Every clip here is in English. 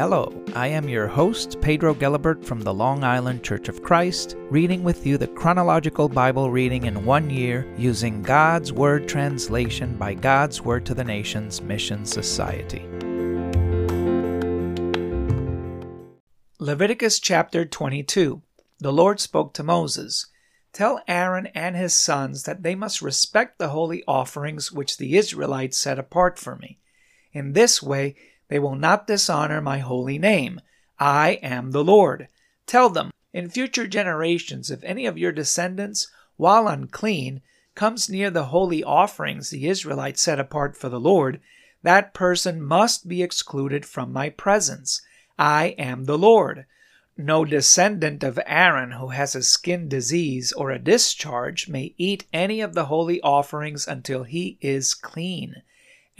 Hello, I am your host, Pedro Gelibert from the Long Island Church of Christ, reading with you the chronological Bible reading in one year using God's Word translation by God's Word to the Nations Mission Society. Leviticus chapter 22 The Lord spoke to Moses. Tell Aaron and his sons that they must respect the holy offerings which the Israelites set apart for me. In this way, they will not dishonor my holy name. I am the Lord. Tell them, in future generations, if any of your descendants, while unclean, comes near the holy offerings the Israelites set apart for the Lord, that person must be excluded from my presence. I am the Lord. No descendant of Aaron who has a skin disease or a discharge may eat any of the holy offerings until he is clean.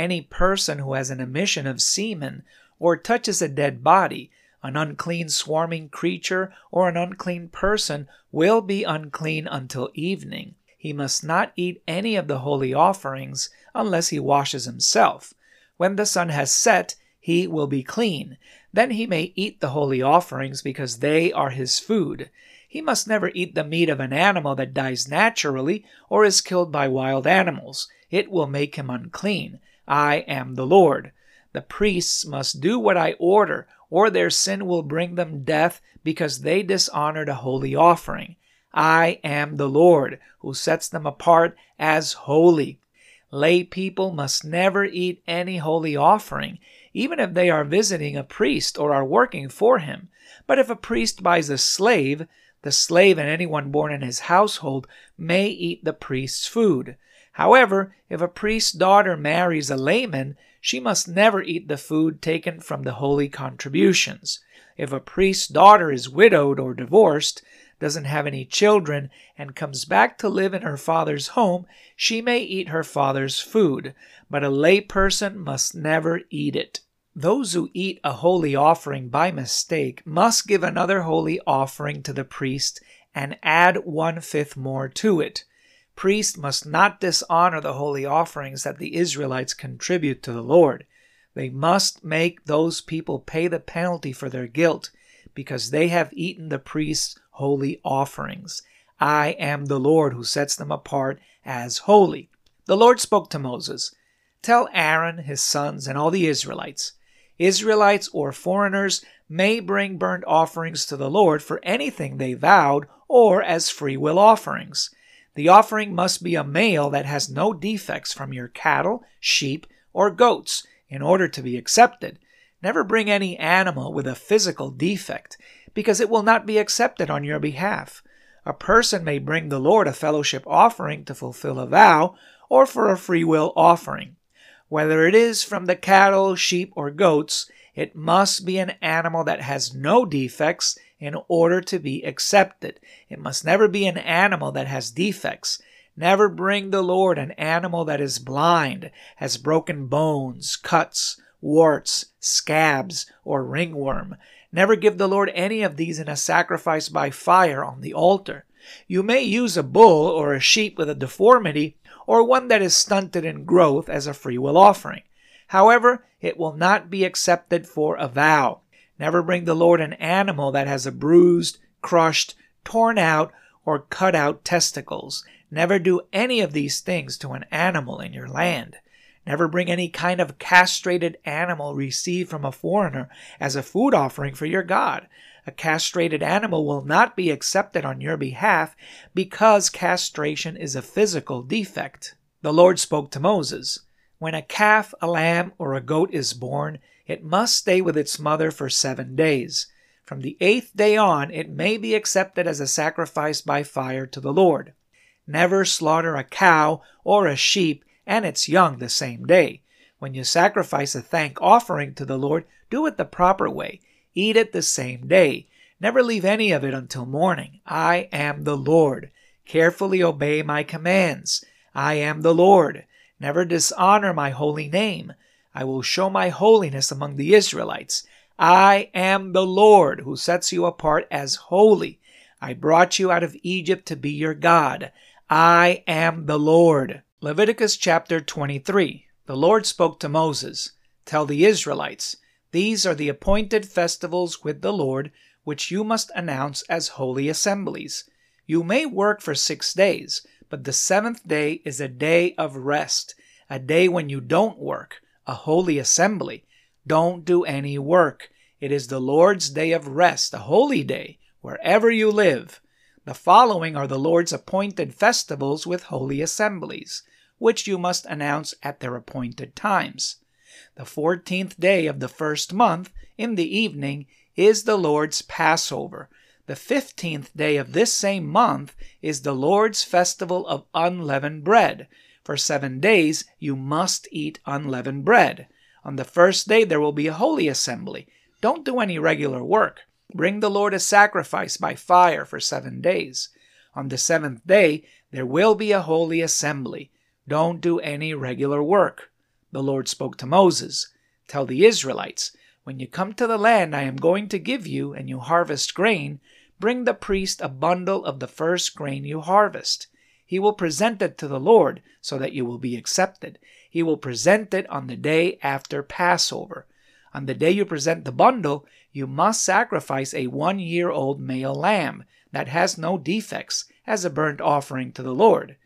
Any person who has an emission of semen or touches a dead body, an unclean swarming creature, or an unclean person will be unclean until evening. He must not eat any of the holy offerings unless he washes himself. When the sun has set, he will be clean. Then he may eat the holy offerings because they are his food. He must never eat the meat of an animal that dies naturally or is killed by wild animals. It will make him unclean. I am the Lord. The priests must do what I order, or their sin will bring them death because they dishonored a holy offering. I am the Lord, who sets them apart as holy. Lay people must never eat any holy offering, even if they are visiting a priest or are working for him. But if a priest buys a slave, the slave and anyone born in his household may eat the priest's food. However, if a priest's daughter marries a layman, she must never eat the food taken from the holy contributions. If a priest's daughter is widowed or divorced, doesn't have any children, and comes back to live in her father's home, she may eat her father's food, but a lay person must never eat it. Those who eat a holy offering by mistake must give another holy offering to the priest and add one fifth more to it priests must not dishonor the holy offerings that the Israelites contribute to the Lord. They must make those people pay the penalty for their guilt because they have eaten the priest's holy offerings. I am the Lord who sets them apart as holy. The Lord spoke to Moses Tell Aaron, his sons, and all the Israelites Israelites or foreigners may bring burnt offerings to the Lord for anything they vowed or as free will offerings. The offering must be a male that has no defects from your cattle, sheep, or goats in order to be accepted. Never bring any animal with a physical defect, because it will not be accepted on your behalf. A person may bring the Lord a fellowship offering to fulfill a vow, or for a free will offering. Whether it is from the cattle, sheep, or goats, it must be an animal that has no defects in order to be accepted. It must never be an animal that has defects. Never bring the Lord an animal that is blind, has broken bones, cuts, warts, scabs, or ringworm. Never give the Lord any of these in a sacrifice by fire on the altar. You may use a bull or a sheep with a deformity, or one that is stunted in growth as a freewill offering. However, it will not be accepted for a vow. Never bring the Lord an animal that has a bruised, crushed, torn out, or cut out testicles. Never do any of these things to an animal in your land. Never bring any kind of castrated animal received from a foreigner as a food offering for your God. A castrated animal will not be accepted on your behalf because castration is a physical defect. The Lord spoke to Moses When a calf, a lamb, or a goat is born, it must stay with its mother for seven days. From the eighth day on, it may be accepted as a sacrifice by fire to the Lord. Never slaughter a cow or a sheep and its young the same day. When you sacrifice a thank offering to the Lord, do it the proper way. Eat it the same day. Never leave any of it until morning. I am the Lord. Carefully obey my commands. I am the Lord. Never dishonor my holy name. I will show my holiness among the Israelites. I am the Lord who sets you apart as holy. I brought you out of Egypt to be your God. I am the Lord. Leviticus chapter 23. The Lord spoke to Moses Tell the Israelites, These are the appointed festivals with the Lord, which you must announce as holy assemblies. You may work for six days, but the seventh day is a day of rest, a day when you don't work, a holy assembly. Don't do any work. It is the Lord's day of rest, a holy day, wherever you live. The following are the Lord's appointed festivals with holy assemblies, which you must announce at their appointed times. The fourteenth day of the first month, in the evening, is the Lord's Passover. The fifteenth day of this same month is the Lord's festival of unleavened bread. For seven days you must eat unleavened bread. On the first day there will be a holy assembly. Don't do any regular work. Bring the Lord a sacrifice by fire for seven days. On the seventh day there will be a holy assembly. Don't do any regular work. The Lord spoke to Moses Tell the Israelites, when you come to the land I am going to give you, and you harvest grain, bring the priest a bundle of the first grain you harvest. He will present it to the Lord so that you will be accepted. He will present it on the day after Passover. On the day you present the bundle, you must sacrifice a one year old male lamb that has no defects as a burnt offering to the Lord.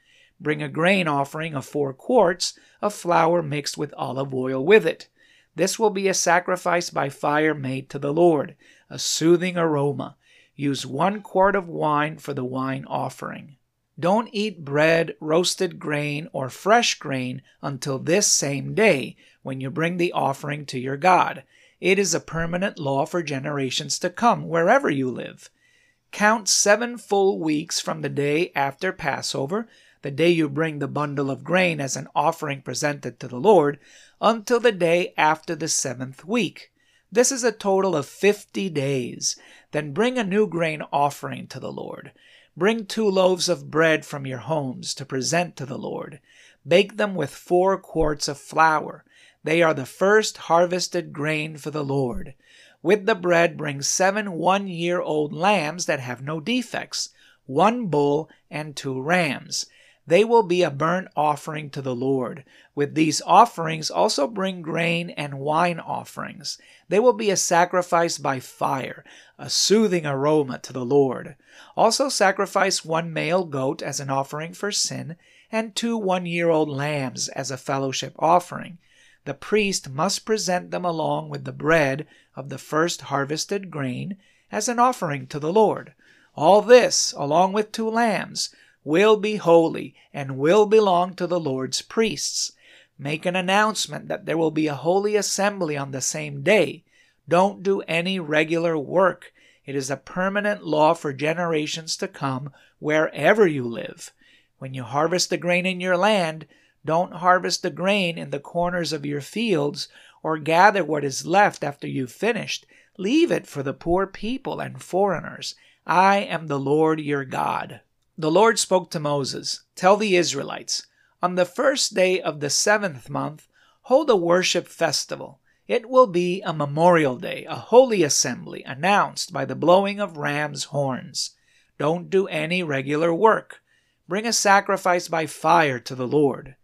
Bring a grain offering of four quarts of flour mixed with olive oil with it. This will be a sacrifice by fire made to the Lord, a soothing aroma. Use one quart of wine for the wine offering. Don't eat bread, roasted grain, or fresh grain until this same day when you bring the offering to your God. It is a permanent law for generations to come, wherever you live. Count seven full weeks from the day after Passover, the day you bring the bundle of grain as an offering presented to the Lord, until the day after the seventh week. This is a total of fifty days. Then bring a new grain offering to the Lord. Bring two loaves of bread from your homes to present to the Lord. Bake them with four quarts of flour. They are the first harvested grain for the Lord. With the bread, bring seven one year old lambs that have no defects, one bull, and two rams. They will be a burnt offering to the Lord. With these offerings, also bring grain and wine offerings. They will be a sacrifice by fire, a soothing aroma to the Lord. Also, sacrifice one male goat as an offering for sin, and two one year old lambs as a fellowship offering the priest must present them along with the bread of the first harvested grain as an offering to the Lord. All this, along with two lambs, will be holy and will belong to the Lord's priests. Make an announcement that there will be a holy assembly on the same day. Don't do any regular work. It is a permanent law for generations to come wherever you live. When you harvest the grain in your land, don't harvest the grain in the corners of your fields or gather what is left after you've finished. Leave it for the poor people and foreigners. I am the Lord your God. The Lord spoke to Moses Tell the Israelites, on the first day of the seventh month, hold a worship festival. It will be a memorial day, a holy assembly, announced by the blowing of ram's horns. Don't do any regular work. Bring a sacrifice by fire to the Lord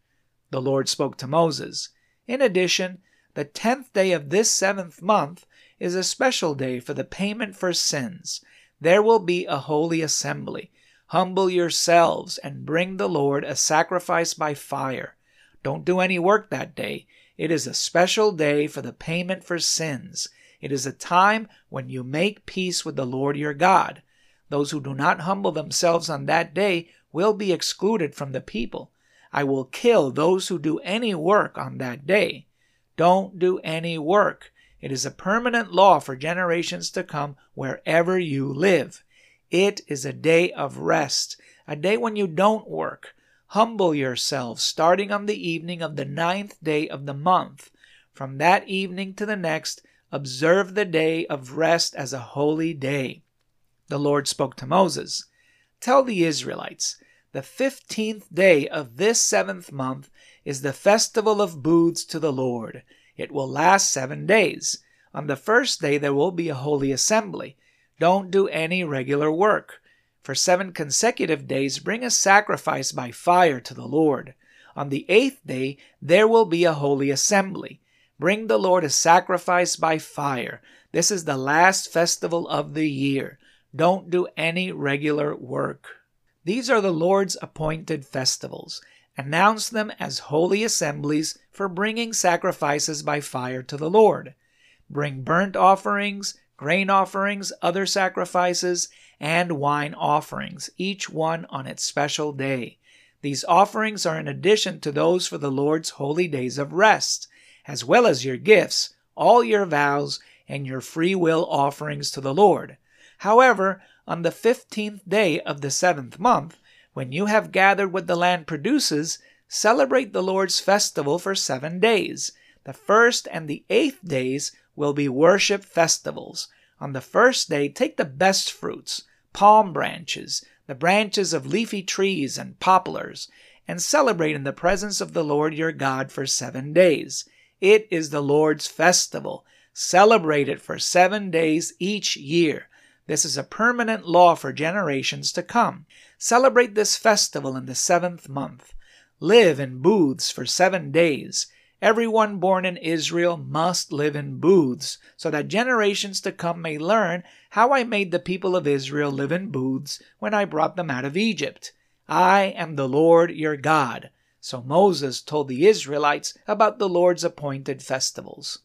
the Lord spoke to Moses. In addition, the tenth day of this seventh month is a special day for the payment for sins. There will be a holy assembly. Humble yourselves and bring the Lord a sacrifice by fire. Don't do any work that day. It is a special day for the payment for sins. It is a time when you make peace with the Lord your God. Those who do not humble themselves on that day will be excluded from the people. I will kill those who do any work on that day. Don't do any work. It is a permanent law for generations to come wherever you live. It is a day of rest, a day when you don't work. Humble yourselves, starting on the evening of the ninth day of the month. From that evening to the next, observe the day of rest as a holy day. The Lord spoke to Moses Tell the Israelites, the fifteenth day of this seventh month is the festival of booths to the Lord. It will last seven days. On the first day there will be a holy assembly. Don't do any regular work. For seven consecutive days bring a sacrifice by fire to the Lord. On the eighth day there will be a holy assembly. Bring the Lord a sacrifice by fire. This is the last festival of the year. Don't do any regular work. These are the Lord's appointed festivals. Announce them as holy assemblies for bringing sacrifices by fire to the Lord. Bring burnt offerings, grain offerings, other sacrifices, and wine offerings, each one on its special day. These offerings are in addition to those for the Lord's holy days of rest, as well as your gifts, all your vows, and your free will offerings to the Lord. However, on the fifteenth day of the seventh month, when you have gathered what the land produces, celebrate the Lord's festival for seven days. The first and the eighth days will be worship festivals. On the first day, take the best fruits, palm branches, the branches of leafy trees and poplars, and celebrate in the presence of the Lord your God for seven days. It is the Lord's festival. Celebrate it for seven days each year. This is a permanent law for generations to come. Celebrate this festival in the seventh month. Live in booths for seven days. Everyone born in Israel must live in booths, so that generations to come may learn how I made the people of Israel live in booths when I brought them out of Egypt. I am the Lord your God. So Moses told the Israelites about the Lord's appointed festivals.